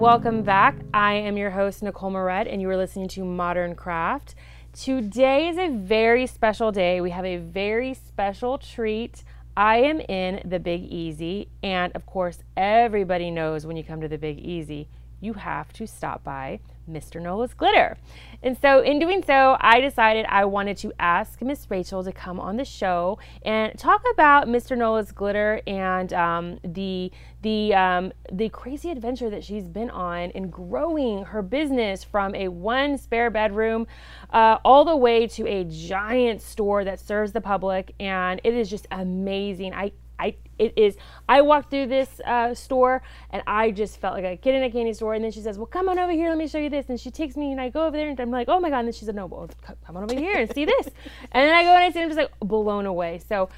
welcome back. I am your host, Nicole Moret, and you are listening to Modern Craft. Today is a very special day. We have a very special treat. I am in the Big Easy, and of course, everybody knows when you come to the Big Easy, you have to stop by Mr. Nola's Glitter. And so, in doing so, I decided I wanted to ask Miss Rachel to come on the show and talk about Mr. Nola's Glitter and um, the the um, the crazy adventure that she's been on in growing her business from a one spare bedroom uh, all the way to a giant store that serves the public, and it is just amazing. I I it is. I walked through this uh, store and I just felt like a kid in a candy store. And then she says, "Well, come on over here. Let me show you this." And she takes me and I go over there and I'm like, "Oh my god!" And then she said, "No, well, come on over here and see this." and then I go and I see. I'm just like blown away. So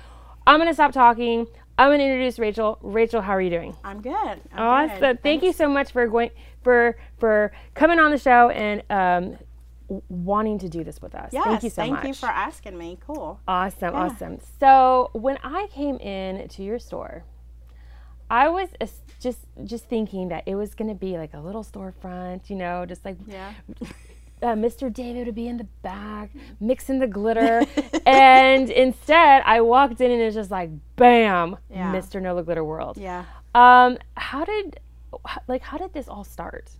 I'm gonna stop talking. I'm gonna introduce Rachel. Rachel, how are you doing? I'm good. I'm awesome. Good. Thank you so much for going for for coming on the show and um, wanting to do this with us. Yes, thank you so thank much. Thank you for asking me. Cool. Awesome, yeah. awesome. So when I came in to your store, I was just just thinking that it was going to be like a little storefront, you know, just like yeah. Uh, Mr. David would be in the back mixing the glitter, and instead I walked in and it's just like bam, yeah. Mr. Nola Glitter World. Yeah. Um, how did like how did this all start?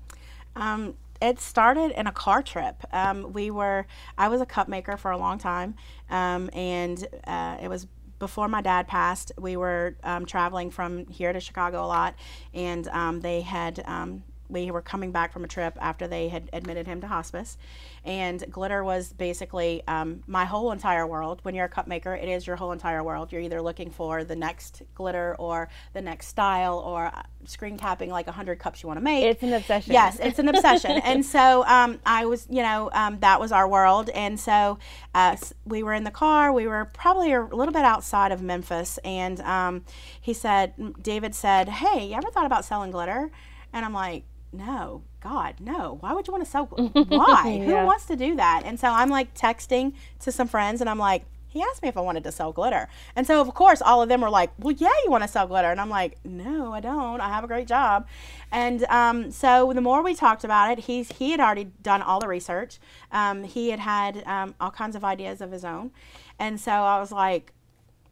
Um, it started in a car trip. Um, we were, I was a cup maker for a long time, um, and uh, it was before my dad passed. We were um, traveling from here to Chicago a lot, and um, they had we were coming back from a trip after they had admitted him to hospice. And glitter was basically um, my whole entire world. When you're a cup maker, it is your whole entire world. You're either looking for the next glitter or the next style or uh, screen capping like 100 cups you want to make. It's an obsession. Yes, it's an obsession. and so um, I was, you know, um, that was our world. And so uh, we were in the car. We were probably a little bit outside of Memphis. And um, he said, David said, Hey, you ever thought about selling glitter? And I'm like, no, God, no. Why would you want to sell? Why? yeah. Who wants to do that? And so I'm like texting to some friends and I'm like, he asked me if I wanted to sell glitter. And so, of course, all of them were like, well, yeah, you want to sell glitter. And I'm like, no, I don't. I have a great job. And um, so the more we talked about it, he's, he had already done all the research. Um, he had had um, all kinds of ideas of his own. And so I was like,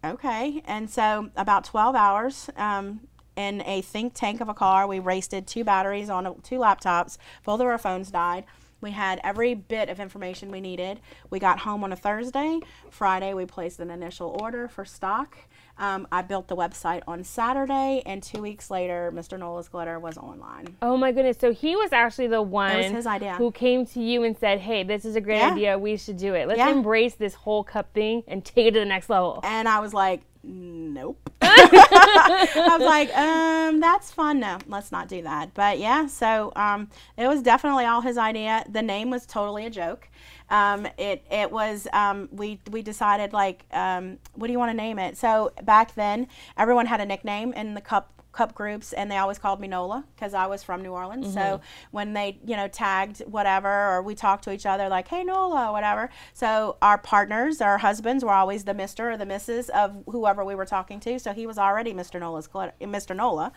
okay. And so about 12 hours, um, in a think tank of a car. We wasted two batteries on two laptops. Both of our phones died. We had every bit of information we needed. We got home on a Thursday. Friday, we placed an initial order for stock. Um, I built the website on Saturday, and two weeks later, Mr. Nola's Glitter was online. Oh my goodness! So he was actually the one was his idea. who came to you and said, "Hey, this is a great yeah. idea. We should do it. Let's yeah. embrace this whole cup thing and take it to the next level." And I was like, nope. I was like, um, that's fun. No, let's not do that. But yeah, so um, it was definitely all his idea. The name was totally a joke. Um, it it was um, we we decided like um, what do you want to name it? So back then everyone had a nickname in the cup cup groups and they always called me Nola because I was from New Orleans. Mm-hmm. So when they, you know, tagged whatever or we talked to each other like, hey, Nola, whatever. So our partners, our husbands were always the Mr. or the Mrs. of whoever we were talking to. So he was already Mr. Nola's Mr. Nola.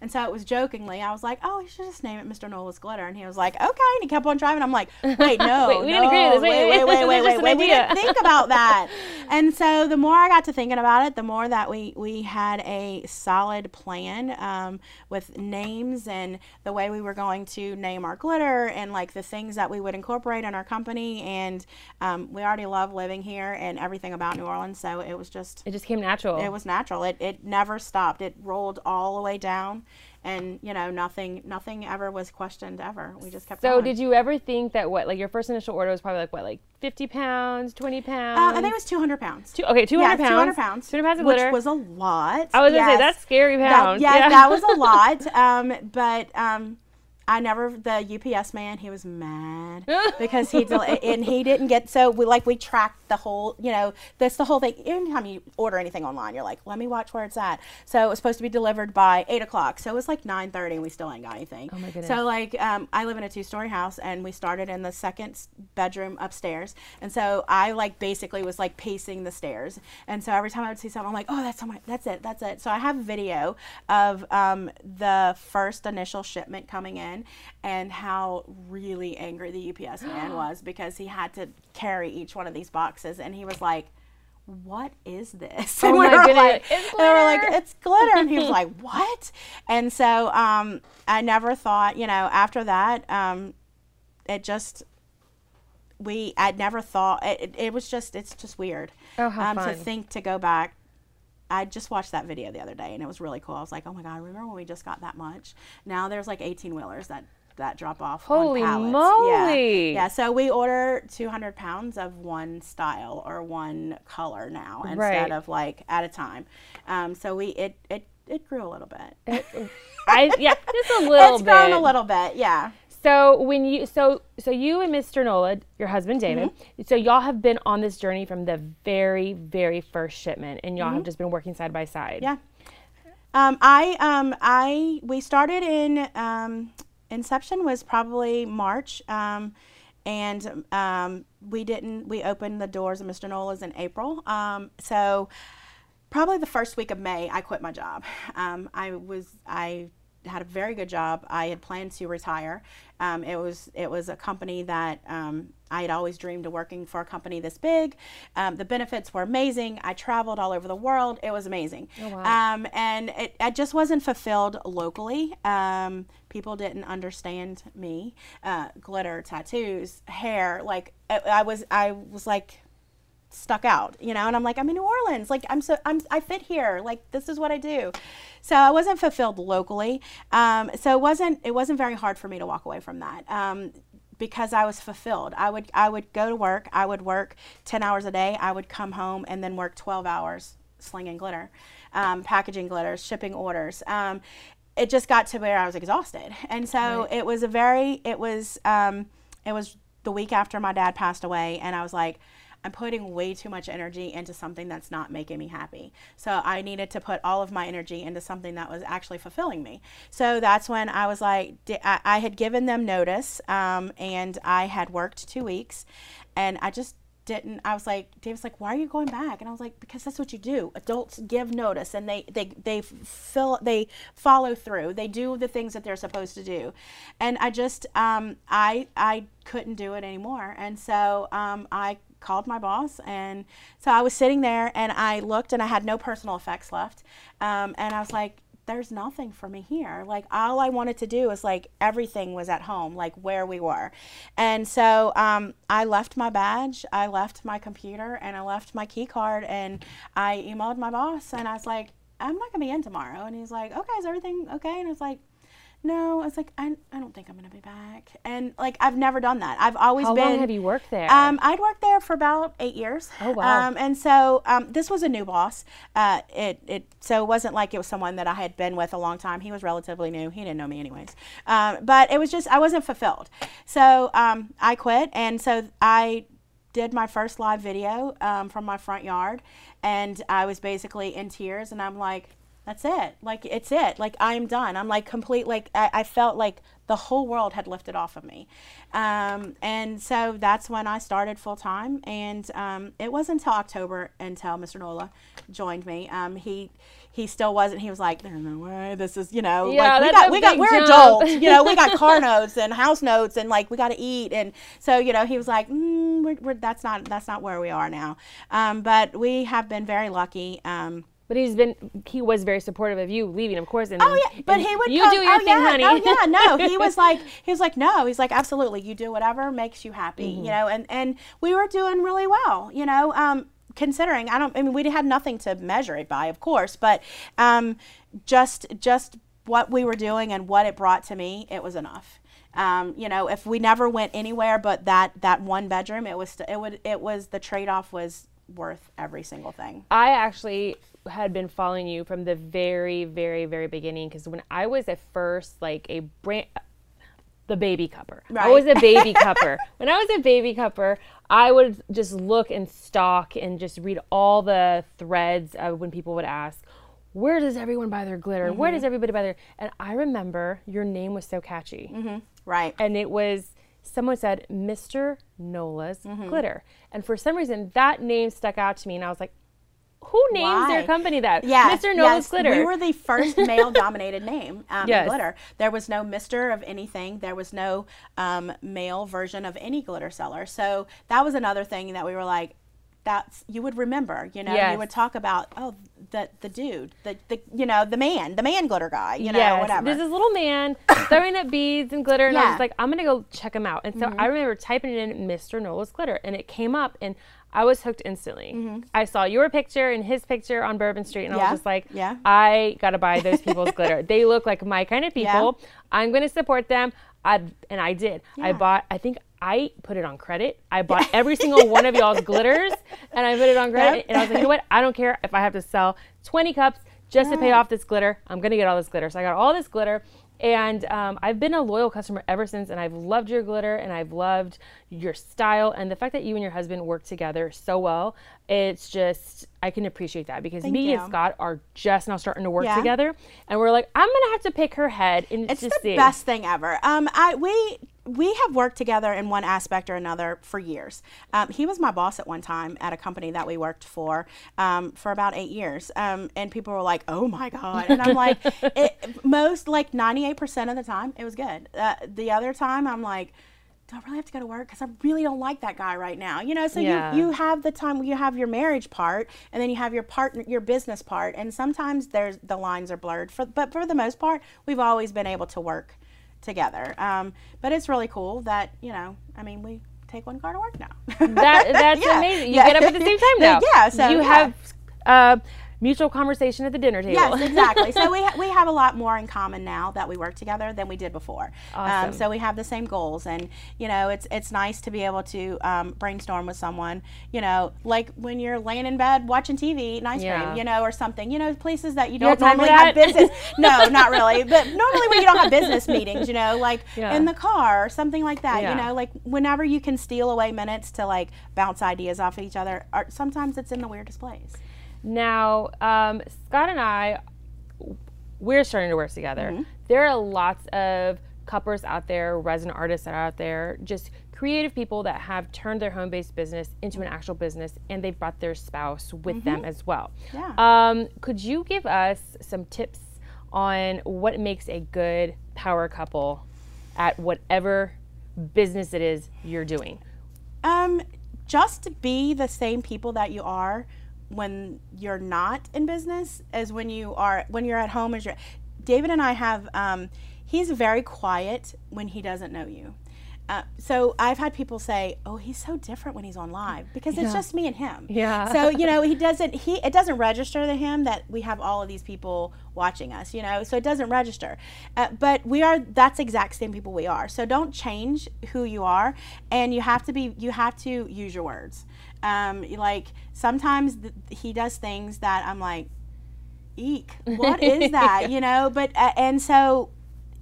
And so it was jokingly, I was like, oh, you should just name it Mr. Nola's Glitter. And he was like, okay. And he kept on driving. I'm like, wait, no. wait, we no, didn't agree with this. Wait, wait, wait, wait, wait, wait. We didn't think about that. and so the more I got to thinking about it, the more that we, we had a solid plan um, with names and the way we were going to name our glitter and like the things that we would incorporate in our company. And um, we already love living here and everything about New Orleans. So it was just. It just came natural. It was natural. It, it never stopped. It rolled all the way down and you know nothing nothing ever was questioned ever. We just kept so going. did you ever think that what like your first initial order was probably like what like 50 pounds 20 pounds? Uh, i think it was 200 pounds. Two, okay 200 yeah, pounds. 200 pounds 200 pounds of which glitter was a lot i was yes. gonna say that's scary pounds. that, yeah, that was a lot um, but um, I never the UPS man. He was mad because he and he didn't get so we like we tracked the whole you know that's the whole thing. Anytime you order anything online, you're like, let me watch where it's at. So it was supposed to be delivered by eight o'clock. So it was like nine thirty, and we still ain't got anything. Oh my goodness. So like um, I live in a two story house, and we started in the second bedroom upstairs, and so I like basically was like pacing the stairs, and so every time I would see something, I'm like, oh that's my that's it that's it. So I have video of um, the first initial shipment coming in and how really angry the UPS man was because he had to carry each one of these boxes and he was like, what is this? Oh And my we were goodness, like, it's and we were like, glitter. it's glitter. And he was like, what? And so um, I never thought, you know, after that, um, it just, we, I never thought, it, it, it was just, it's just weird Oh, how um, to think to go back. I just watched that video the other day and it was really cool. I was like, oh my God, remember when we just got that much? Now there's like 18 wheelers that, that drop off. Holy moly. Yeah. yeah, so we order 200 pounds of one style or one color now instead Right. of like at a time. Um, so we, it, it, it grew a little bit. I yeah, just a little it's bit. grown a little bit, yeah. So when you so so you and Mr. Nola, your husband David, Mm-hmm. so y'all have been on this journey from the very very first shipment, and y'all Mm-hmm. have just been working side by side. Yeah. Um, I um, I we started in um, inception was probably March, um, and um, we didn't we opened the doors of Mr. Nola's in April. Um, so probably the first week of May, I quit my job. Um, I was I had a very good job. I had planned to retire. Um, it was it was a company that um, I had always dreamed of working for a company this big. Um, the benefits were amazing. I traveled all over the world. It was amazing. wow. Um, and it, I just wasn't fulfilled locally. Um, people didn't understand me. Uh, glitter, tattoos, hair. Like I, I was I was like stuck out, you know, and I'm like, I'm in New Orleans, like I'm so I'm I fit here, like this is what I do. So I wasn't fulfilled locally. Um, so it wasn't it wasn't very hard for me to walk away from that. Um, because I was fulfilled. I would I would go to work, I would work 10 hours a day, I would come home and then work 12 hours slinging glitter, um, packaging glitters, shipping orders. Um, it just got to where I was exhausted. And so it was a very it was um, it was the week after my dad passed away and I was like I'm putting way too much energy into something that's not making me happy. So I needed to put all of my energy into something that was actually fulfilling me. So that's when I was like, I, had given them notice um, and I had worked two weeks and I just didn't i was like david's like why are you going back? And i was like because that's what you do. Adults give notice and they they they fill they follow through. They do the things that they're supposed to do. And i just um i i couldn't do it anymore. And so um i called my boss and so i was sitting there and i looked and i had no personal effects left um, and i was like there's nothing for me here. Like all I wanted to do was like everything was at home, like where we were. And so um, I left my badge, I left my computer, and I left my key card, and I emailed my boss, and I was like, I'm not gonna be in tomorrow. And he's like, Okay, is everything okay? And I was like, No. I was like, I, I don't think I'm gonna be back. And like I've never done that. I've always How been. long have you worked there? Um, I'd worked there for about eight years. Oh, wow. Um, and so um, this was a new boss. Uh, it it so it wasn't like it was someone that I had been with a long time. He was relatively new. He didn't know me anyways. Um, but it was just I wasn't fulfilled. So um, I quit, and so I did my first live video um, from my front yard, and I was basically in tears, and I'm like. That's it. Like it's it. Like I'm done. I'm like complete. Like I, I felt like the whole world had lifted off of me, um, and so that's when I started full time. And um, it wasn't until October until Mr. Nola joined me. Um, he he still wasn't. He was like, "There's no way. This is you know Yeah, like we got we got we're jump." adults. You know we got car notes and house notes and like we got to eat. And so you know he was like, mm, we're, we're, that's not that's not where we are now. Um, but we have been very lucky. But he's been he was very supportive of you leaving, of course. And Oh yeah, but he would you come, do your oh, thing, yeah, honey. Oh yeah, no, he was like he was like no, he's like absolutely, you do whatever makes you happy, Mm-hmm. you know, and and we were doing really well, you know, um, considering I don't, I mean, we had nothing to measure it by, of course, but um, just just what we were doing and what it brought to me, it was enough. Um, you know, if we never went anywhere but that that one bedroom, it was it would it was the trade off was worth every single thing. I actually had been following you from the very, very, very beginning because when I was at first like a brand, the baby cupper. I was a baby cupper. When I was a baby cupper, I would just look and stalk and just read all the threads of when people would ask, "Where does everyone buy their glitter? Where Mm-hmm. does everybody buy their?" And I remember your name was so catchy, Right. and it was someone said Mr. Nola's Mm-hmm. glitter, and for some reason that name stuck out to me, and I was like, who names Why? their company that? Yeah, Mr. Nola's yes, Glitter. We were the first male-dominated name um, Yes. glitter. There was no Mister of anything. There was no um, male version of any glitter seller. So that was another thing that we were like, that's you would remember. You know, Yes. you would talk about oh the the dude, the the you know the man, the man glitter guy. You know, yes, whatever. There's this little man throwing up beads and glitter, and I Yeah. Mm-hmm. was like, I'm gonna go check him out. And so I remember typing in Mr. Nola's glitter, and it came up, and I was hooked instantly. I saw your picture and his picture on Bourbon Street, and I Mm-hmm. Was just like, yeah. I gotta buy those people's glitter. They look like my kind of people. I'm gonna support them. I and I did. I bought. I think. I put it on credit. I bought every single one of y'all's glitters and I put it on credit. Yep. And I was like, you know what? I don't care if I have to sell 20 cups just to pay off this glitter. I'm gonna get all this glitter. So I got all this glitter, and um, I've been a loyal customer ever since. And I've loved your glitter, and I've loved your style, and the fact that you and your husband work together so well. It's just I can appreciate that because Thank me and. Scott are just now starting to work Yeah. together, and we're like, I'm gonna have to pick her head and It's just the see. best thing ever. Um, I we we have worked together in one aspect or another for years. Um, he was my boss at one time at a company that we worked for um, for about eight years. Um, and people were like, "Oh my god!" And I'm like, it, most like 98 percent of the time, it was good. Uh, the other time, I'm like. Do I really have to go to work? Because I really don't like that guy right now. You know, so Yeah. you you have the time you have your marriage part, and then you have your partner, your business part, and sometimes there's the lines are blurred. For but for the most part, we've always been able to work together. Um, but it's really cool that you know, I mean, we take one car to work now. That that's Yeah, amazing. You yeah. get up at the same time now. Yeah, so, you yeah. have uh, mutual conversation at the dinner table. Yes, exactly. So we, ha- we have a lot more in common now that we work together than we did before. Awesome. Um, so we have the same goals, and you know, it's it's nice to be able to um, brainstorm with someone. You know, like when you're laying in bed watching TV, eating ice Yeah. cream, you know, or something. You know, places that you don't normally have business. no, not really. But normally when you don't have business meetings, you know, like Yeah. in the car or something like that. Yeah. You know, like whenever you can steal away minutes to like bounce ideas off each other. Or sometimes it's in the weirdest place. Now, um, Scott and I, we're starting to work together. Mm-hmm. There are lots of cuppers out there, resin artists that are out there, just creative people that have turned their home based business into an actual business and they've brought their spouse with them as well. Mm-hmm. Yeah. Um, could you give us some tips on what makes a good power couple at whatever business it is you're doing? Um, just be the same people that you are when you're not in business as when you are when you're at home. As you're, David and I have. Um, he's very quiet when he doesn't know you. Uh, so I've had people say, "Oh, he's so different when he's on live because it's just me and him." Yeah. So you know, he doesn't. He it doesn't register to him that we have all of these people watching us. You know, so it doesn't register. Uh, but we are. That's exact same people we are. So don't change who you are, and you have to be. You have to use your words. Um, like sometimes th- he does things that I'm like, eek, what is that? you know. But uh, and so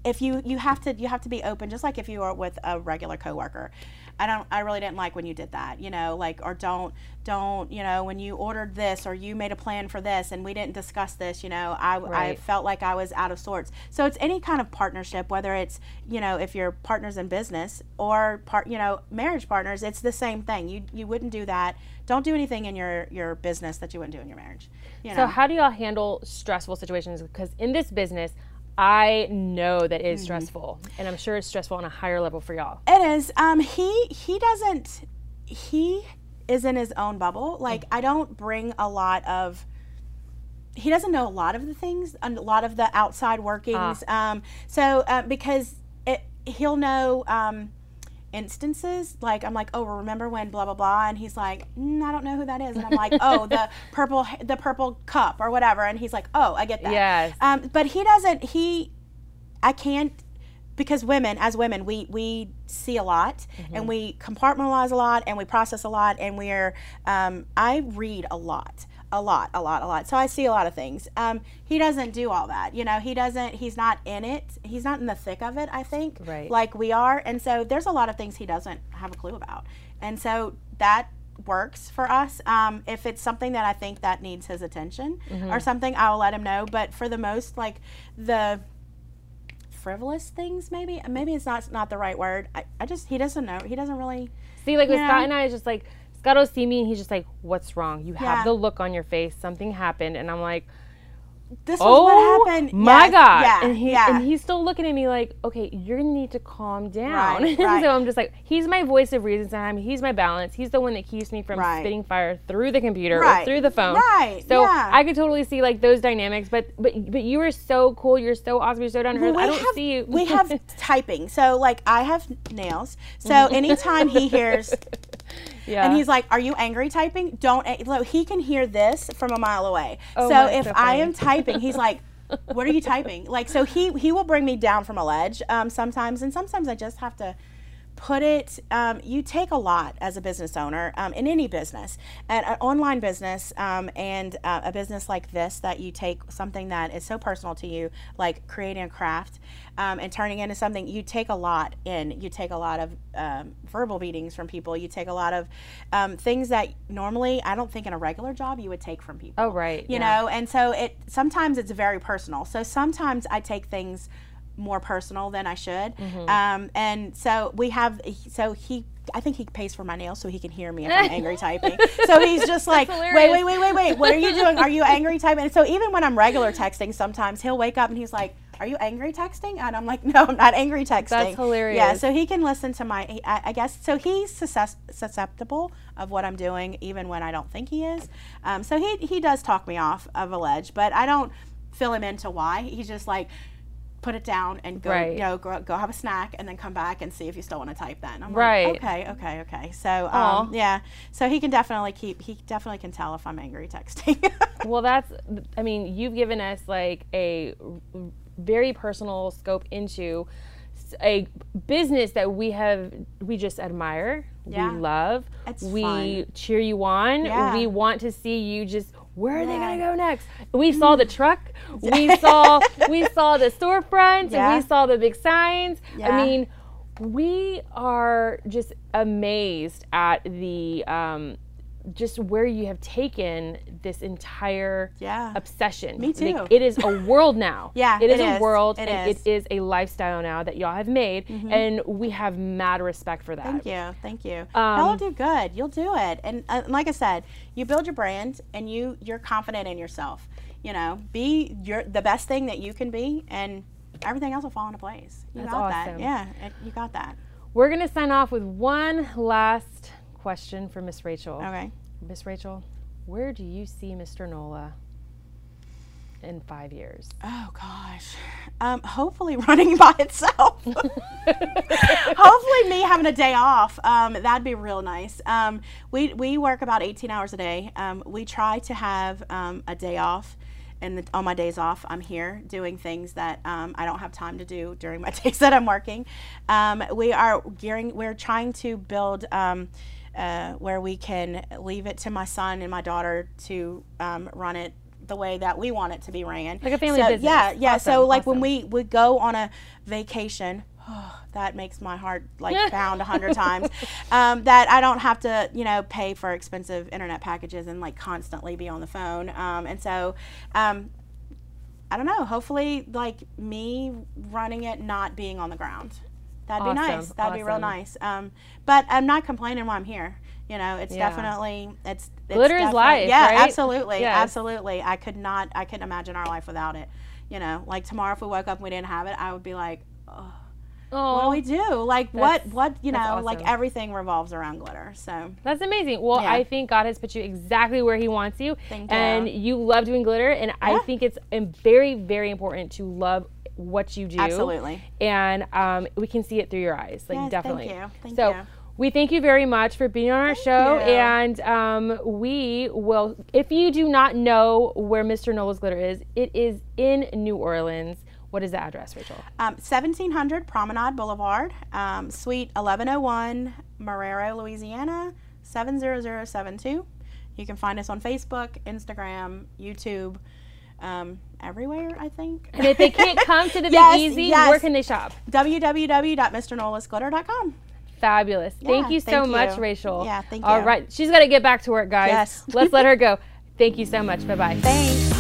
if you you have to you have to be open just like if you are with a regular coworker. I don't i really didn't like when you did that you know like or don't don't you know when you ordered this or you made a plan for this and we didn't discuss this you know i, I felt like i was out of sorts. So it's any kind of partnership whether it's you know if you're partners in business or part you know marriage partners it's the same thing. You you wouldn't do that. Don't do anything in your your business that you wouldn't do in your marriage you know? So, how do y'all handle stressful situations? Because in this business, I know that it is stressful, and I'm sure it's stressful on a higher level for y'all. It is. Um, he he doesn't. He is in his own bubble. Like I don't bring a lot of. He doesn't know a lot of the things, a lot of the outside workings. Um, so uh, because it, he'll know um, instances. Like I'm like, oh, remember when blah blah blah, and he's like, mm, I don't know who that is, and I'm like, oh, the purple the purple cup or whatever, and he's like, oh, I get that. Yes. Um, but he doesn't. He, I can't because women as women we we see a lot and we compartmentalize a lot and we process a lot and we're um, i read a lot a lot a lot a lot. So i see a lot of things. Um, he doesn't do all that you know he doesn't he's not in it. He's not in the thick of it i think Right. like we are. And so there's a lot of things he doesn't have a clue about. And so that works for us. Um, if it's something that i think that needs his attention or something i'll let him know. But for the most like the frivolous things maybe maybe it's not not the right word. I, I just he doesn't know. He doesn't really See, like with Yeah. Scott and I, it's just like Will see me and he's just like, "What's wrong? You Yeah. have the look on your face. Something happened." And I'm like, This was "Oh what happened. my Yes, god!" Yeah. and he yeah. and he's still looking at me like, "Okay, you're gonna need to calm down." Right, right. so I'm just like, he's my voice of reason. Sometimes he's my balance. He's the one that keeps me from Right. spitting fire through the computer or through the phone. Right, So yeah. I could totally see like those dynamics. But but but you are so cool. You're so awesome. You're so down to earth. we I don't have, see you. we have typing. So like I have nails. So anytime he hears yeah. and he's like, "Are you angry typing?" Don't. He can hear this from a mile away. Oh, so if so I am typing, he's like, "What are you typing?" Like so he he will bring me down from a ledge um, sometimes, and sometimes I just have to put it um, you take a lot as a business owner um, in any business and an online business um, and uh, a business like this that you take something that is so personal to you like creating a craft um, and turning into something you take a lot in. You take a lot of um, verbal beatings from people. You take a lot of um, things that normally i don't think in a regular job you would take from people. Oh, right, you yeah. know and so it sometimes it's very personal. So sometimes i take things more personal than I should. Mm-hmm. Um, and so we have, so he, I think he pays for my nails so he can hear me if I'm angry typing. So he's just like, wait, wait, wait, wait, wait, what are you doing? Are you angry typing? And so even when I'm regular texting, sometimes he'll wake up and he's like, are you angry texting? And I'm like, no, I'm not angry texting. That's hilarious. Yeah, so he can listen to my, I, I guess, so he's susceptible of what I'm doing even when I don't think he is. Um, so he, he does talk me off of a ledge, but I don't fill him into why. He's just like, put it down and go, Right. you know, go, go have a snack and then come back and see if you still want to type then. I'm Right. like, okay, okay, okay. So, um, yeah. So he can definitely keep, he definitely can tell if I'm angry texting. Well, that's, I mean, you've given us like a very personal scope into a business that we have, we just admire, Yeah. we love, It's we fun. cheer you on, Yeah. we want to see you just. Where are they gonna go next? We saw the truck. We saw we saw the storefronts. Yeah. We saw the big signs. Yeah. I mean, we are just amazed at the um, just where you have taken this entire Yeah. obsession. Me too. Like, it is a world now. Yeah, it is it a world, It and is. it is a lifestyle now that y'all have made, and we have mad respect for that. Thank you, thank you. Um, Y'all will do good. You'll do it. And uh, like I said, you build your brand, and you you're confident in yourself. You know, be your the best thing that you can be, and everything else will fall into place. You That's got awesome. that. Yeah, it, you got that. We're gonna sign off with one last question for Miss Rachel. Okay. Miss Rachel, where do you see Mr. Nola in five years? Oh gosh. Um, hopefully running by itself. hopefully me having a day off. Um, that'd be real nice. Um, we we work about 18 hours a day. Um, we try to have um, a day off. And the, on my days off, I'm here doing things that um, I don't have time to do during my days that I'm working. Um, we are gearing. We're trying to build um, uh, where we can leave it to my son and my daughter to um, run it the way that we want it to be ran. Like a family So, business. Yeah, yeah. so Awesome, like when awesome. we would go on a vacation, that makes my heart like pound a hundred times. Um, that I don't have to, you know, pay for expensive internet packages and like constantly be on the phone. Um, and so, um, I don't know. Hopefully, like me running it, not being on the ground. That'd be nice. That'd be real nice. Um, but I'm not complaining while I'm here. You know, it's Yeah. definitely it's, it's Glitter is life, Yeah, right? absolutely, Yes. absolutely. I could not. I couldn't imagine our life without it. You know, like tomorrow if we woke up and we didn't have it, I would be like, oh, what do Oh, we do? Like what? That's- What? You know, that's like everything revolves around glitter. So that's amazing. Well, Yeah. I think God has put you exactly where He wants you, Thank and you love doing glitter, and I think it's very, very important to love what you do. absolutely. and um, we can see it through your eyes, like Yes, thank definitely. you. Thank so you. we thank you very much for being on our show, you. and um, we will. If you do not know where Mr. Nola's glitter is, it is in New Orleans. What is the address, Rachel? Um, 1700 Promenade Boulevard, um, Suite 1101, Marrero, Louisiana 70072. You can find us on Facebook, Instagram, YouTube, um, everywhere. I think. And if they can't come to the Big Yes, Easy, yes. where can they shop? www.mrnolasglitter.com. Fabulous. thank you so thank much, you. Rachel. Yeah, thank All you. right, she's got to get back to work, guys. Yes. Let's let her go. Thank you so much. Bye bye. Thanks.